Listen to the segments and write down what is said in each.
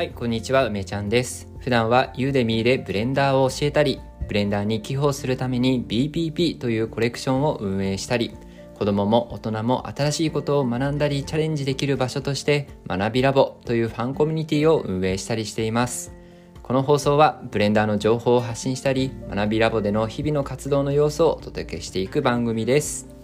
はい、こんにちは、梅ちゃんです。普段は Udemy でブレンダーを教えたり、ブレンダーに寄付をするために BPP というコレクションを運営したり、子供も大人も新しいことを学んだりチャレンジできる場所として学びラボというファンコミュニティを運営したりしています。この放送はブレンダーの情報を発信したり、学びラボでの日々の活動の様子をお届けしていく番組です。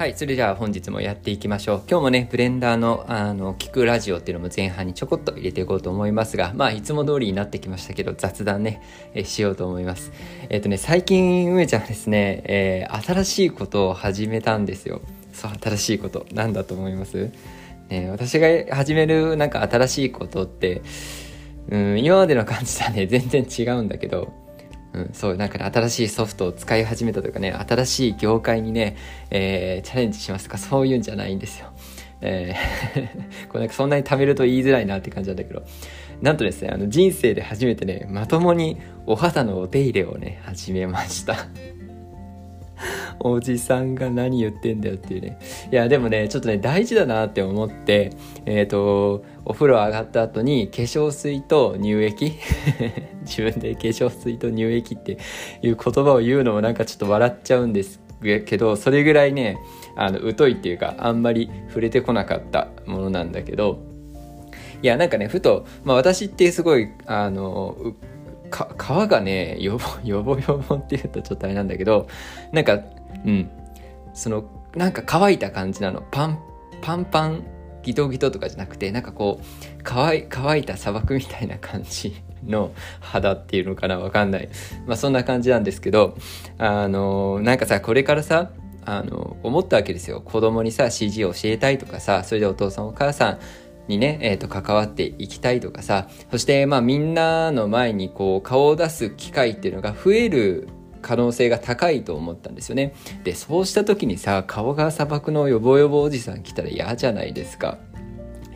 はい、それじゃあ本日もやっていきましょう。今日もね、ブレンダーの、あの、聞くラジオっていうのも前半にちょこっと入れていこうと思いますが、まあ、いつも通りになってきましたけど、雑談ね、えしようと思います。えっ、とね、最近、梅ちゃんはですね、えー新しいことを始めたんですよ。そう、新しいこと。なんだと思います？ね、私が始めるなんか新しいことって、うん、今までの感じとはね、全然違うんだけど、うん、そう、なんかね、新しいソフトを使い始めたとかね、新しい業界にね、えーチャレンジしますとか、そういうんじゃないんですよ。えー これなんかそんなに貯めると言いづらいなって感じなんだけど、なんとですね、あの人生で初めてね、まともにお肌のお手入れをね、始めました。おじさんが何言ってんだよっていうね。いや、でもね、ちょっとね、大事だなって思って、えっ、と、お風呂上がった後に化粧水と乳液 自分で化粧水と乳液っていう言葉を言うのもなんかちょっと笑っちゃうんですけど、それぐらいね、あの、疎いっていうか、あんまり触れてこなかったものなんだけど、いや、なんかね、ふと、まあ私ってすごい、あの、皮がねよぼ よぼよぼっていうとちょっとあれなんだけどなんかうん。そのなんか乾いた感じなの。パンパンパンギトギトとかじゃなくてなんかこう乾い乾いた砂漠みたいな感じの 肌っていうのかなわかんない。まあそんな感じなんですけどあのなんかさこれからさあの思ったわけですよ。子供にさ CG を教えたいとかさそれでお父さんお母さんにね、えー、と関わっていきたいとかさそしてまあみんなの前にこう顔を出す機会っていうのが増える可能性が高いと思ったんですよね。でそうした時にさ顔が砂漠のヨボヨボおじさん来たら嫌じゃないですか。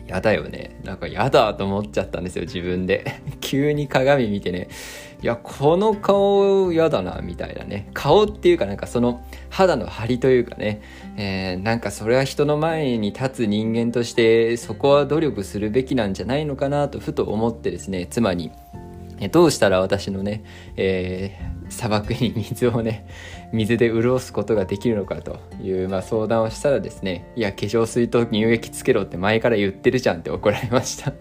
やだよね。なんかやだと思っちゃったんですよ自分で。急に鏡見てね。いやこの顔やだなみたいなね。顔っていうかなんかその肌の張りというかね、えーなんかそれは人の前に立つ人間としてそこは努力するべきなんじゃないのかなとふと思ってですね妻に。どうしたら私のね、えー砂漠に水をね水で潤すことができるのかという、まあ、相談をしたらですねいや化粧水と乳液つけろって前から言ってるじゃんって怒られました。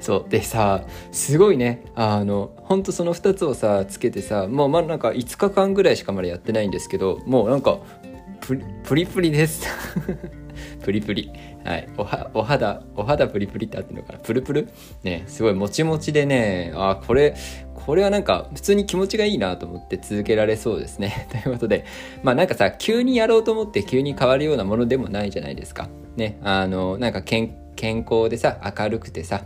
そう。でさすごいね。あのほんとその2つをさつけてさもうまあなんか5日間ぐらいしかまだやってないんですけどもうなんかプリプリです。プリプリはい。おはお肌お肌プリプリってあってるのかな。プルプルねすごいもちもちでねあこれこれはなんか普通に気持ちがいいなと思って続けられそうですね。ということでまあなんかさ急にやろうと思って急に変わるようなものでもないじゃないですか。ねあのなんか健康でさ明るくてさ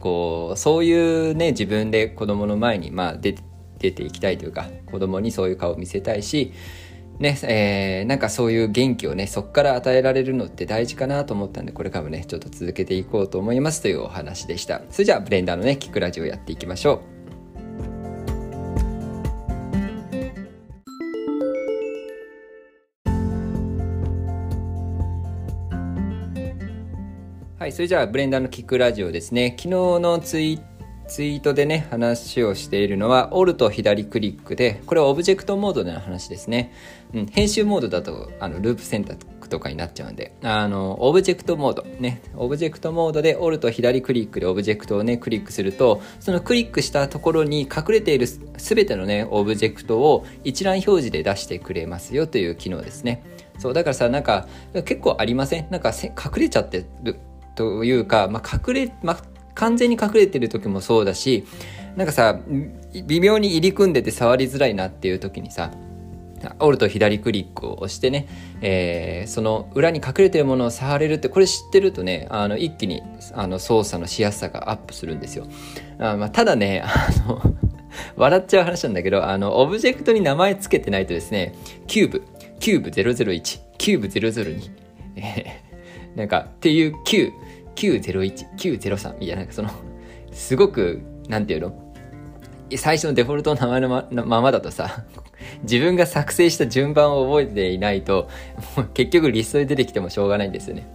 こうそういうね自分で子供の前にまあ出て出ていきたいというか子供にそういう顔を見せたいしねえーなんかそういう元気をねそこから与えられるのって大事かなと思ったんでこれからもねちょっと続けていこうと思いますというお話でした。それじゃあブレンダーのねキックラジオやっていきましょう。はい、それじゃあブレンダーのキックラジオですね。昨日のツイツイートでね、話をしているのは、 Alt 左クリックで、これはオブジェクトモードでの話ですね。うん、編集モードだと、あの、ループ選択とかになっちゃうんで、あの、オブジェクトモード、ね、オブジェクトモードで、 Alt 左クリックでオブジェクトをね、クリックすると、そのクリックしたところに隠れているすべてのね、オブジェクトを一覧表示で出してくれますよという機能ですね。そう、だからさ、なんか、結構ありません？なんか隠れちゃってるというか、まあ、隠れ、まあ、完全に隠れてる時もそうだしなんかさ微妙に入り組んでて触りづらいなっていう時にさオルと左クリックを押してね、えーその裏に隠れてるものを触れるってこれ知ってるとねあの一気にあの操作のしやすさがアップするんですよ。あまあ、ただねあの 笑っちゃう話なんだけどあのオブジェクトに名前つけてないとですねキューブキューブ001キューブ002、えーなんかっていう9 901、903みたいな、なんかその、すごく、なんていうの？最初のデフォルトの名前のまのままだとさ、自分が作成した順番を覚えていないと、もう結局リストで出てきてもしょうがないんですよね。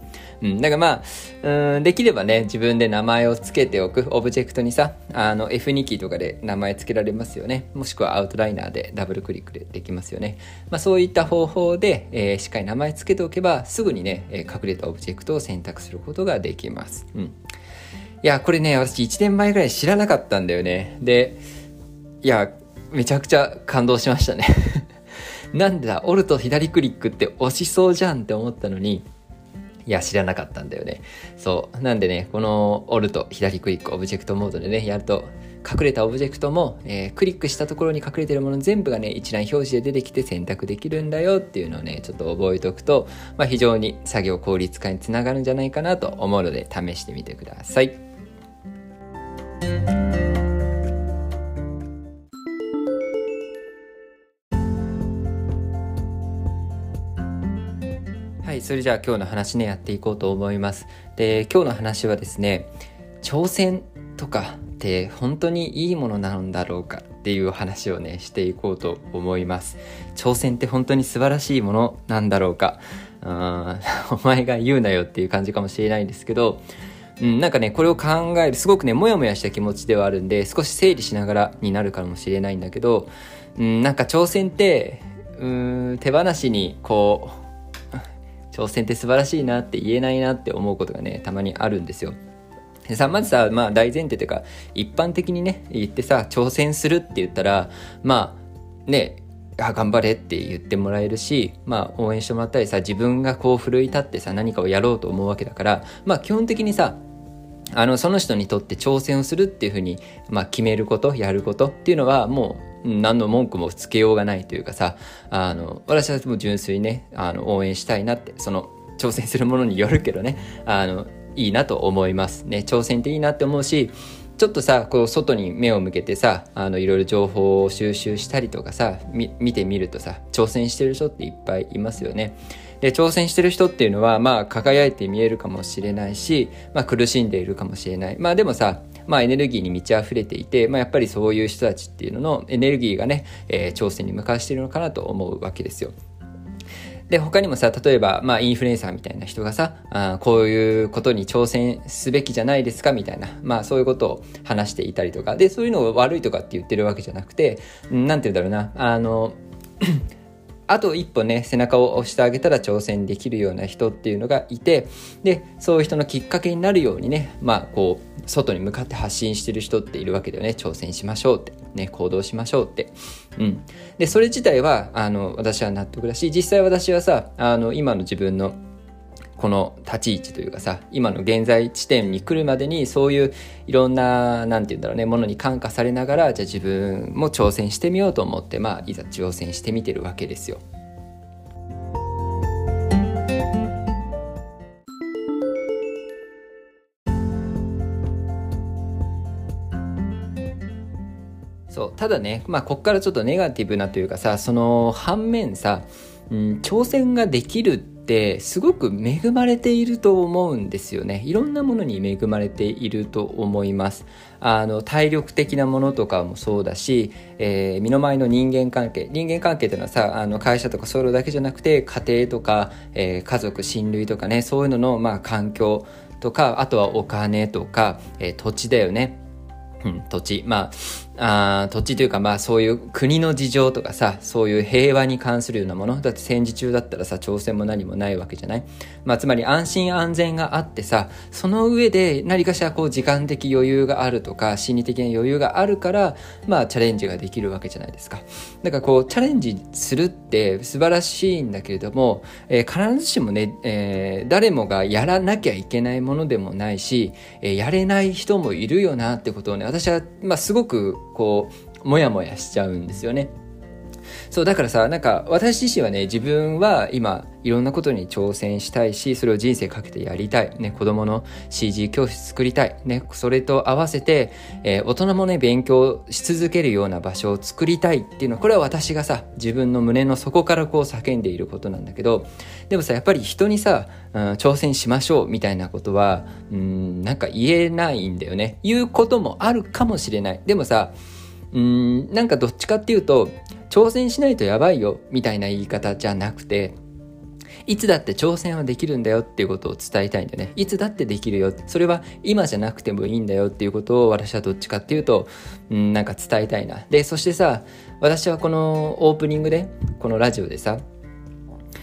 うん、だからまあ、うん、できればね、自分で名前を付けておく、オブジェクトにさ、あの F2 キーとかで名前付けられますよね。もしくはアウトライナーでダブルクリックでできますよね。まあそういった方法で、えー、しっかり名前付けておけば、すぐにね、隠れたオブジェクトを選択することができます。うん。いや、これね、私1年前ぐらい知らなかったんだよね。で、いや、めちゃくちゃ感動しましたね なんだ、 Alt 左クリックって押しそうじゃんって思ったのに、いや、知らなかったんだよね。そう。なんでね、この Alt、左クリック、オブジェクトモードでね、やると、隠れたオブジェクトも、えー、クリックしたところに隠れてるもの全部がね、一覧表示で出てきて選択できるんだよっていうのをね、ちょっと覚えておくと、まあ、非常に作業効率化につながるんじゃないかなと思うので、試してみてください。それじゃあ今日の話ねやっていこうと思います。で今日の話はですね挑戦とかって本当にいいものなんだろうかっていう話をねしていこうと思います。挑戦って本当に素晴らしいものなんだろうか。うん お前が言うなよっていう感じかもしれないんですけどうん、なんかね、これを考える、すごくね、もやもやした気持ちではあるんで、少し整理しながらになるかもしれないんだけど、うん、なんか挑戦って、うん、手放しに、こう、挑戦って素晴らしいなって言えないなって思うことがね、たまにあるんですよ。でさ、まずさ、まあ大前提というか、一般的にね、言ってさ、挑戦するって言ったら、まあ、ね、あ頑張れって言ってもらえるし、まあ応援してもらったりさ、自分がこう奮い立ってさ、何かをやろうと思うわけだから、まあ基本的にさ、あの、その人にとって挑戦をするっていうふうに、まあ決めること、やることっていうのはもう何の文句もつけようがないというかさあの私はも純粋にねあの応援したいなってその挑戦するものによるけどねあのいいなと思いますね挑戦っていいなって思うしちょっとさこう外に目を向けてさあのいろいろ情報を収集したりとかさ見てみるとさ挑戦してる人っていっぱいいますよね。で挑戦してる人っていうのはまあ輝いて見えるかもしれないし、まあ、苦しんでいるかもしれないまあでもさまあ、エネルギーに満ち溢れていて、まあ、やっぱりそういう人たちっていうののエネルギーがね、えー、挑戦に向かわしているのかなと思うわけですよ。で、他にもさ、例えば、まあ、インフルエンサーみたいな人がさ、あこういうことに挑戦すべきじゃないですかみたいな、まあ、そういうことを話していたりとか、で、そういうのを悪いとかって言ってるわけじゃなくて、なんて言うんだろうな、あの、あと一歩ね背中を押してあげたら挑戦できるような人っていうのがいてでそういう人のきっかけになるようにねまあこう外に向かって発信してる人っているわけだよね。挑戦しましょうって。ね行動しましょうって。うん。でそれ自体はあの私は納得だし実際私はさあの今の自分のこの立ち位置というかさ今の現在地点に来るまでにそういういろんな何て言うんだろうねものに感化されながらじゃあ自分も挑戦してみようと思ってまあいざ挑戦してみてるわけですよ。そうただねまあこっからちょっとネガティブなというかさその反面さ、うん、挑戦ができるってってすごく恵まれていると思うんですよね。いろんなものに恵まれていると思います。あの体力的なものとかもそうだし、えー、身の回りの人間関係。人間関係っていうのはさあの会社とかそういうのだけじゃなくて家庭とか、えー、家族親類とかねそういうののまあ環境とかあとはお金とか、えー、土地だよね。うん、土地。まああ土地というかまあそういう国の事情とかさそういう平和に関するようなものだって戦時中だったらさ朝鮮も何もないわけじゃない、まあ、つまり安心安全があってさその上で何かしらこう時間的余裕があるとか心理的な余裕があるからまあチャレンジができるわけじゃないですか。だからこうチャレンジするって素晴らしいんだけれども、えー、必ずしもね、えー、誰もがやらなきゃいけないものでもないし、えー、やれない人もいるよなってことをね私は、まあ、すごくこうモヤモヤしちゃうんですよね。そうだからさなんか私自身はね自分は今いろんなことに挑戦したいしそれを人生かけてやりたい、ね、子供の CG 教室作りたい、ね、それと合わせて、えー、大人もね勉強し続けるような場所を作りたいっていうのはこれは私がさ自分の胸の底からこう叫んでいることなんだけどでもさやっぱり人にさ、うん、挑戦しましょうみたいなことはうんなんか言えないんだよね。言うこともあるかもしれない。でもさうんなんかどっちかっていうと挑戦しないとやばいよみたいな言い方じゃなくていつだって挑戦はできるんだよっていうことを伝えたいんだよね。いつだってできるよ。それは今じゃなくてもいいんだよっていうことを私はどっちかっていうと、うん、なんか伝えたいな。で、そしてさ、私はこのオープニングで、このラジオでさ、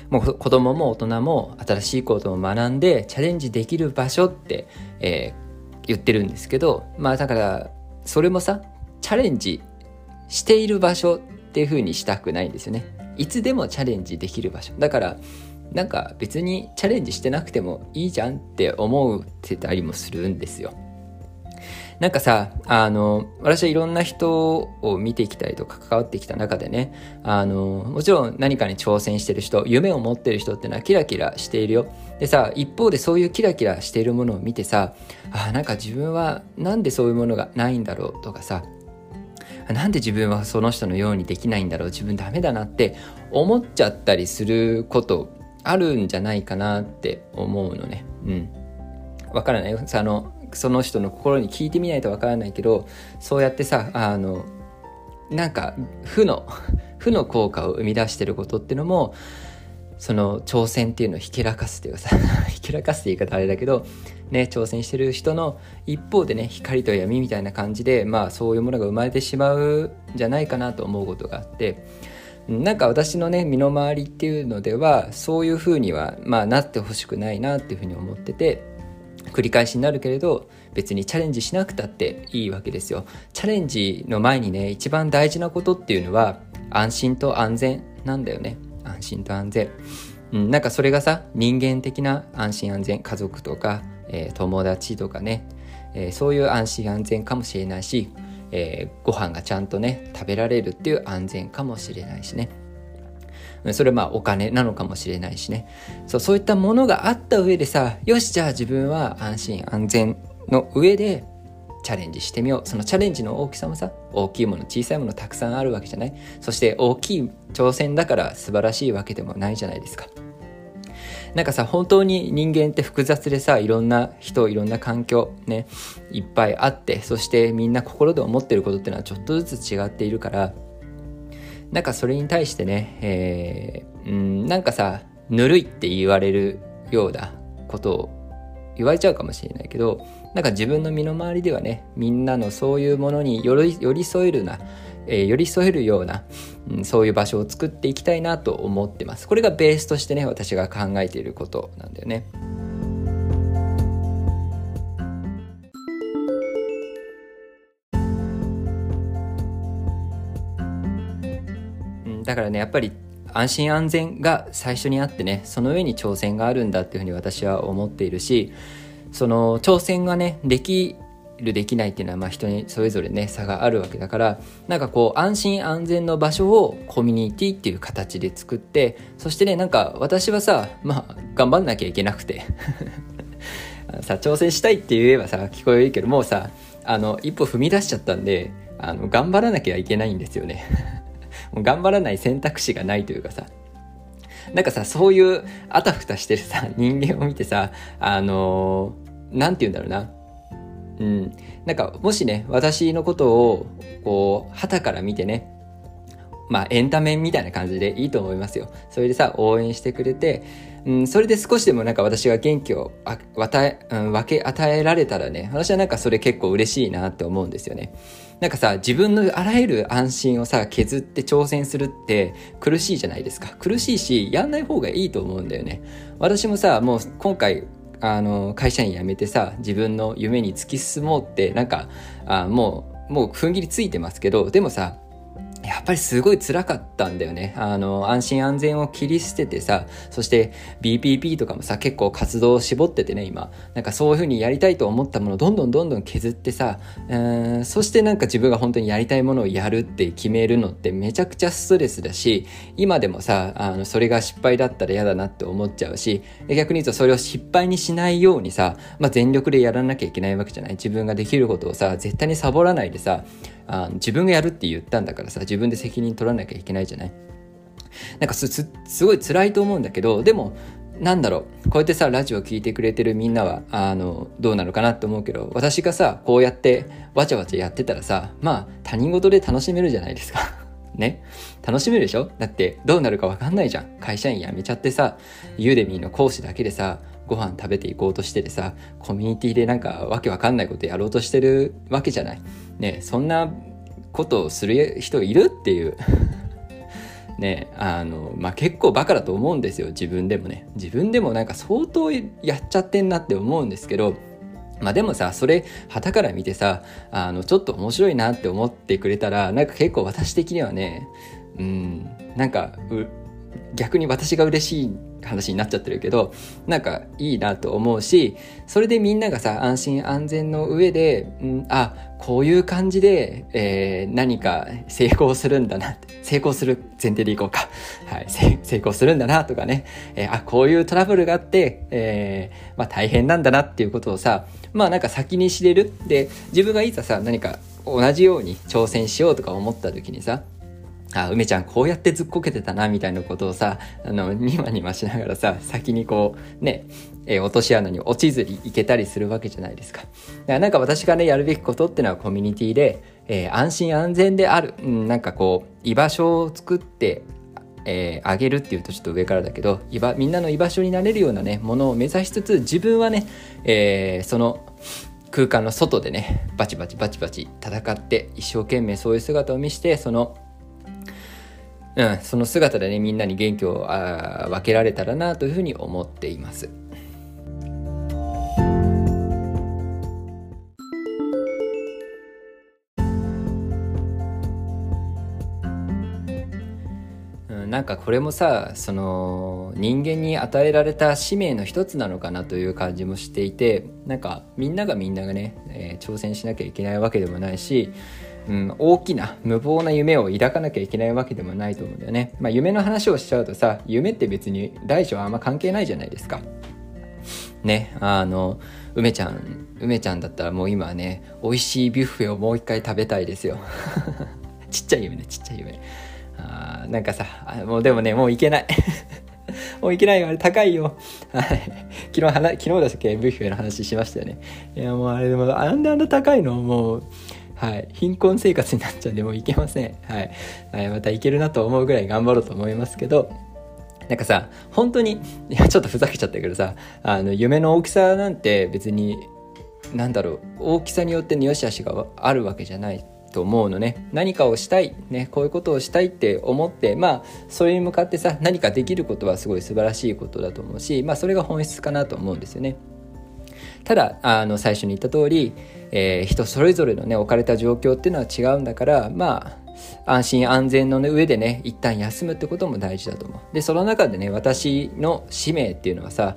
もう子供も大人も新しいことを学んでチャレンジできる場所って、えー、言ってるんですけど、まあだから、それもさ、チャレンジしている場所っていう風にしたくないんですよね。いつでもチャレンジできる場所。だから、なんか別にチャレンジしてなくてもいいじゃんって思ってたりもするんですよ。なんかさ、あの、私はいろんな人を見てきたりとか関わってきた中でね、あの、もちろん何かに挑戦してる人、夢を持ってる人ってのはキラキラしているよ。でさ、一方でそういうキラキラしているものを見てさ、あ、なんか自分はなんでそういうものがないんだろうとかさ、なんで自分はその人のようにできないんだろう自分ダメだなって思っちゃったりすることあるんじゃないかなって思うのね。うん。わからない。あの、その人の心に聞いてみないとわからないけど、そうやってさ、あの、なんか、負の、負の効果を生み出してることってのも、その挑戦っていうのをひけらかすというかさ ひけらかすって言い方あれだけどね挑戦してる人の一方でね光と闇みたいな感じでまあそういうものが生まれてしまうんじゃないかなと思うことがあってなんか私のね身の回りっていうのではそういう風にはまあなってほしくないなっていうふうに思ってて繰り返しになるけれど別にチャレンジしなくたっていいわけですよ。チャレンジの前にね一番大事なことっていうのは安心と安全なんだよね。安心と安全、うん、なんかそれがさ人間的な安心安全家族とか、えー、友達とかね、えー、そういう安心安全かもしれないしえー、ご飯がちゃんとね食べられるっていう安全かもしれないしね。それはまあお金なのかもしれないしね。そうそういったものがあった上でさよしじゃあ自分は安心安全の上でチャレンジしてみよう。そのチャレンジの大きさもさ大きいもの小さいものたくさんあるわけじゃない？そして大きい挑戦だから素晴らしいわけでもないじゃないですか。なんかさ本当に人間って複雑でさいろんな人いろんな環境ねいっぱいあってそしてみんな心で思ってることっていうのはちょっとずつ違っているからなんかそれに対してね、えー、うんなんかさぬるいって言われるようなことを言われちゃうかもしれないけどなんか自分の身の回りではねみんなのそういうものに寄り添えるなえー、寄り添えるような、うん、そういう場所を作っていきたいなと思ってます。これがベースとしてね、私が考えていることなんだよね。だからねやっぱり安心安全が最初にあってねその上に挑戦があるんだっていうふうに私は思っているしその挑戦がねできるできないっていうのはまあ人にそれぞれね差があるわけだからなんかこう安心安全の場所をコミュニティっていう形で作ってそしてねなんか私はさまあ頑張んなきゃいけなくて さ挑戦したいって言えばさ聞こえるけどもうさあの一歩踏み出しちゃったんであの頑張らなきゃいけないんですよね。頑張らない選択肢がないというかさなんかさそういうあたふたしてるさ 人間を見てさあの何て言うんだろうなうん。なんか、もしね、私のことを、こう、旗から見てね、まあ、エンタメみたいな感じでいいと思いますよ。それでさ、応援してくれて、うん、それで少しでもなんか私が元気をあ与え、うん、分け与えられたらね、私はなんかそれ結構嬉しいなって思うんですよね。なんかさ、自分のあらゆる安心をさ、削って挑戦するって苦しいじゃないですか。苦しいし、やんない方がいいと思うんだよね。私もさ、もう今回、あの会社員辞めてさ自分の夢に突き進もうってなんかあもうもう踏ん切りついてますけどでもさやっぱりすごい辛かったんだよね。あの、安心安全を切り捨ててさ、そして BPP とかもさ、結構活動を絞っててね、今。なんかそういう風にやりたいと思ったものをどんどんどんどん削ってさ、うんそしてなんか自分が本当にやりたいものをやるって決めるのってめちゃくちゃストレスだし、今でもさ、あの、それが失敗だったら嫌だなって思っちゃうし、逆に言うとそれを失敗にしないようにさ、まあ、全力でやらなきゃいけないわけじゃない。自分ができることをさ、絶対にサボらないでさ、あ自分がやるって言ったんだからさ自分で責任取らなきゃいけないじゃない？なんかすすごい辛いと思うんだけどでもなんだろう？こうやってさラジオ聞いてくれてるみんなはあのどうなのかなって思うけど私がさこうやってわちゃわちゃやってたらさまあ他人事で楽しめるじゃないですか。ね？楽しめるでしょ？だってどうなるか分かんないじゃん。会社員辞めちゃってさユーデミーの講師だけでさご飯食べていこうとしててさコミュニティでなんかわけわかんないことやろうとしてるわけじゃない。ねそんなことをする人いるっていう。ねあのまあ結構バカだと思うんですよ自分でもね。自分でもなんか相当やっちゃってんなって思うんですけどまあでもさそれ旗から見てさあのちょっと面白いなって思ってくれたらなんか結構私的にはねうんなんか逆に私が嬉しい話になっちゃってるけどなんかいいなと思うしそれでみんながさ安心安全の上で、うん、あこういう感じで、えー、何か成功するんだな成功する前提でいこうか、はい、成功するんだなとかね、えー、あこういうトラブルがあって、えーまあ、大変なんだなっていうことをさまあなんか先に知れる。で自分がいざさ何か同じように挑戦しようとか思った時にさあ、梅ちゃんこうやってずっこけてたな、みたいなことをさ、あの、ニマニマしながらさ、先にこう、ね、えー、落とし穴に落ちずにいけたりするわけじゃないですか。だからなんか私がね、やるべきことってのはコミュニティで、えー、安心安全である、うん、なんかこう、居場所を作って、えー、あげるっていうとちょっと上からだけどみんなの居場所になれるようなねものを目指しつつ自分はね、えー、その空間の外でねバチバチバチバチ戦って一生懸命そういう姿を見せてそのうん、その姿でねみんなに元気をあ分けられたらなというふうに思っています。なんかこれもさその人間に与えられた使命の一つなのかなという感じもしていてなんかみんながみんながね、えー、挑戦しなきゃいけないわけでもないしうん、大きな無謀な夢を抱かなきゃいけないわけでもないと思うんだよね。まあ夢の話をしちゃうとさ、夢って別に大小あんま関係ないじゃないですか。ね、あの、梅ちゃん、梅ちゃんだったらもう今はね、美味しいビュッフェをもう一回食べたいですよ。ちっちゃい夢ね、ちっちゃい夢。あなんかさ、もうでもね、もういけない。もう行けないよ、あれ高いよ。はい。昨日、昨日だっけ、ビュッフェの話しましたよね。いや、もうあれでも、あんなあんな高いの？もう、はい、貧困生活になっちゃうんでもういけません、はい、はい、またいけるなと思うぐらい頑張ろうと思いますけど。なんかさ本当にいやちょっとふざけちゃったけどさあの夢の大きさなんて別になんだろう。大きさによっての良し悪しがあるわけじゃないと思うのね。何かをしたい、ね、こういうことをしたいって思ってまあそれに向かってさ何かできることはすごい素晴らしいことだと思うしまあそれが本質かなと思うんですよね。ただあの最初に言った通りえー、人それぞれのね置かれた状況っていうのは違うんだからまあ安心安全の、上でね一旦休むってことも大事だと思う。でその中でね私の使命っていうのはさ、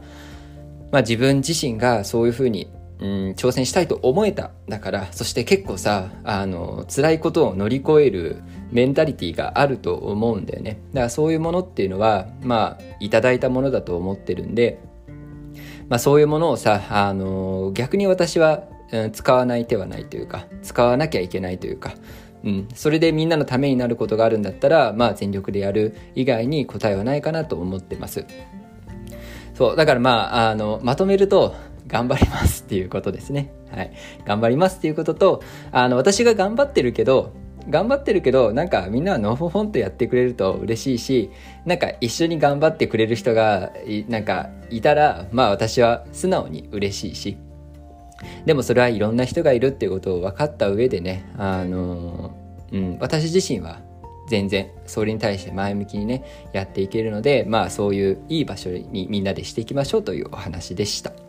まあ、自分自身がそういうふうにうん、挑戦したいと思えただからそして結構さあの辛いことを乗り越えるメンタリティーがあると思うんだよね。だからそういうものっていうのはまあいただいたものだと思ってるんで、まあ、そういうものをさあの逆に私はうん、使わない手はないというか使わなきゃいけないというか、うん、それでみんなのためになることがあるんだったら、まあ、全力でやる以外に答えはないかなと思ってます。そうだからまああのまとめると頑張りますっていうことですね。はい、頑張りますっていうこととあの私が頑張ってるけど頑張ってるけどなんかみんなはのほほんとやってくれると嬉しいしなんか一緒に頑張ってくれる人がなんかいたらまあ私は素直に嬉しいしでもそれはいろんな人がいるっていうことを分かった上でね、あのうん、私自身は全然それに対して前向きにねやっていけるのでまあそういういい場所にみんなでしていきましょうというお話でした。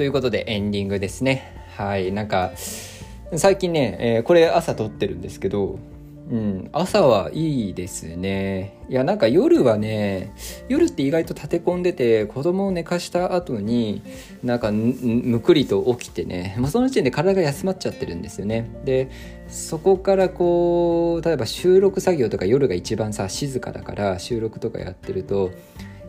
ということでエンディングですねはいなんか最近ね、えー、これ朝撮ってるんですけど、うん、朝はいいですね。いや、なんか夜はね、夜って意外と立て込んでて、子供を寝かした後に、なんかむくりと起きてね、まあ、その時点で体が休まっちゃってるんですよね。で、そこからこう、例えば収録作業とか夜が一番さ、静かだから収録とかやってると、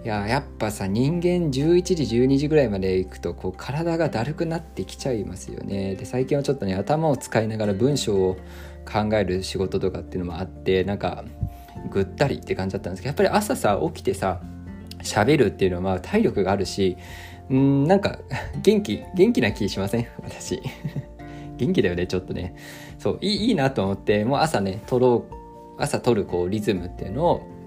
いややっぱさ人間11時12時ぐらいまで行くとこう体がだるくなってきちゃいますよね。で最近はちょっとね頭を使いながら文章を考える仕事とかっていうのもあってなんかぐったりって感じだったんですけどやっぱり朝さ起きてさ喋るっていうのはまあ体力があるしうんなんか元気元気な気しません？私。元気だよねちょっとね。そういいいいなと思ってもう朝ね撮ろう朝撮るこうリズムっていうのを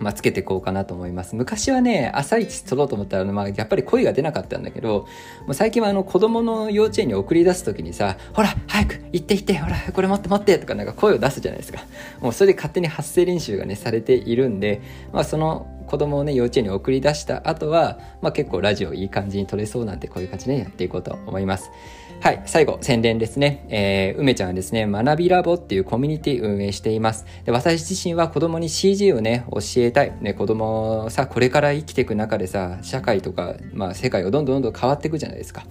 まあ、つけていこうかなと思います。昔はね、朝一撮ろうと思ったら、まあ、やっぱり声が出なかったんだけど、もう最近はあの子供の幼稚園に送り出す時にさ、ほら、早く行って行って、ほら、これ持って持ってとかなんか声を出すじゃないですか。もうそれで勝手に発声練習がね、されているんで、まあ、その子供をね、幼稚園に送り出した後は、まあ、結構ラジオいい感じに撮れそうなんで、こういう感じでやっていこうと思います。はい、最後、宣伝ですね。えー、梅ちゃんはですね、学びラボっていうコミュニティ運営しています。で私自身は子供に CG をね、教えたい。ね、子供さ、これから生きていく中でさ、社会とか、まあ、世界がどんどんどんどん変わっていくじゃないですか。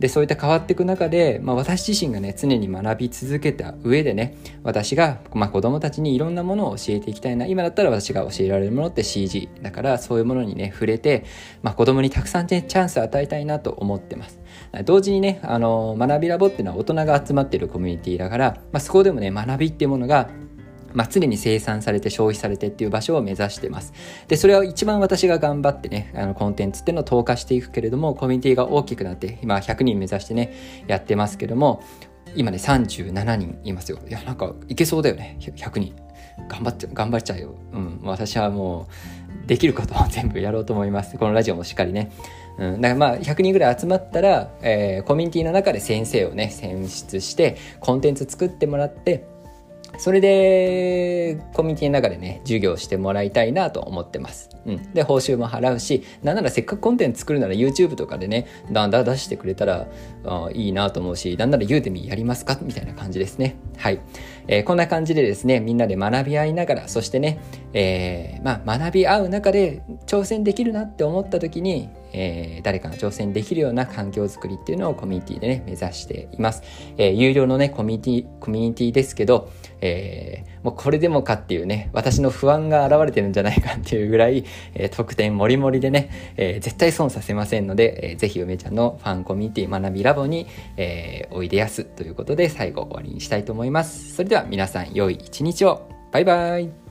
でそういった変わっていく中で、まあ、私自身がね常に学び続けた上でね私が、まあ、子供たちにいろんなものを教えていきたいな今だったら私が教えられるものって CG だからそういうものにね触れて、まあ、子供にたくさんねチャンスを与えたいなと思ってます同時にねあの学びラボっていうのは大人が集まってるコミュニティだから、まあ、そこでもね学びっていうものがまあ、常に生産されて消費されてっていう場所を目指してます。で、それは一番私が頑張ってね、あの、コンテンツっていうのを投下していくけれども、コミュニティが大きくなって、今100人目指してね、やってますけども、今ね、37人いますよ。いや、なんか、いけそうだよね、100人。頑張って、頑張っちゃうよ。うん、私はもう、できることを全部やろうと思います。このラジオもしっかりね。うん、だからまあ100人ぐらい集まったら、えー、コミュニティの中で先生をね選出してコンテンツ作ってもらってそれでコミュニティの中でね授業してもらいたいなと思ってます、うん、で報酬も払うしなんならせっかくコンテンツ作るなら YouTube とかでねだんだん出してくれたらあいいなと思うしなんなら Udemy やりますか？みたいな感じですね。はい、えー、こんな感じでですねみんなで学び合いながらそしてね、えー、まあ、学び合う中で挑戦できるなって思った時にえー、誰かが挑戦できるような環境づくりっていうのをコミュニティでね、目指しています。えー、有料のね、コミュニティ、コミュニティですけど、えー、もうこれでもかっていうね、私の不安が現れてるんじゃないかっていうぐらい、えー、特典もりもりでね、えー、絶対損させませんので、えー、ぜひ梅ちゃんのファンコミュニティ学びラボに、えー、おいでやすということで最後終わりにしたいと思います。それでは皆さん良い一日を。バイバイ。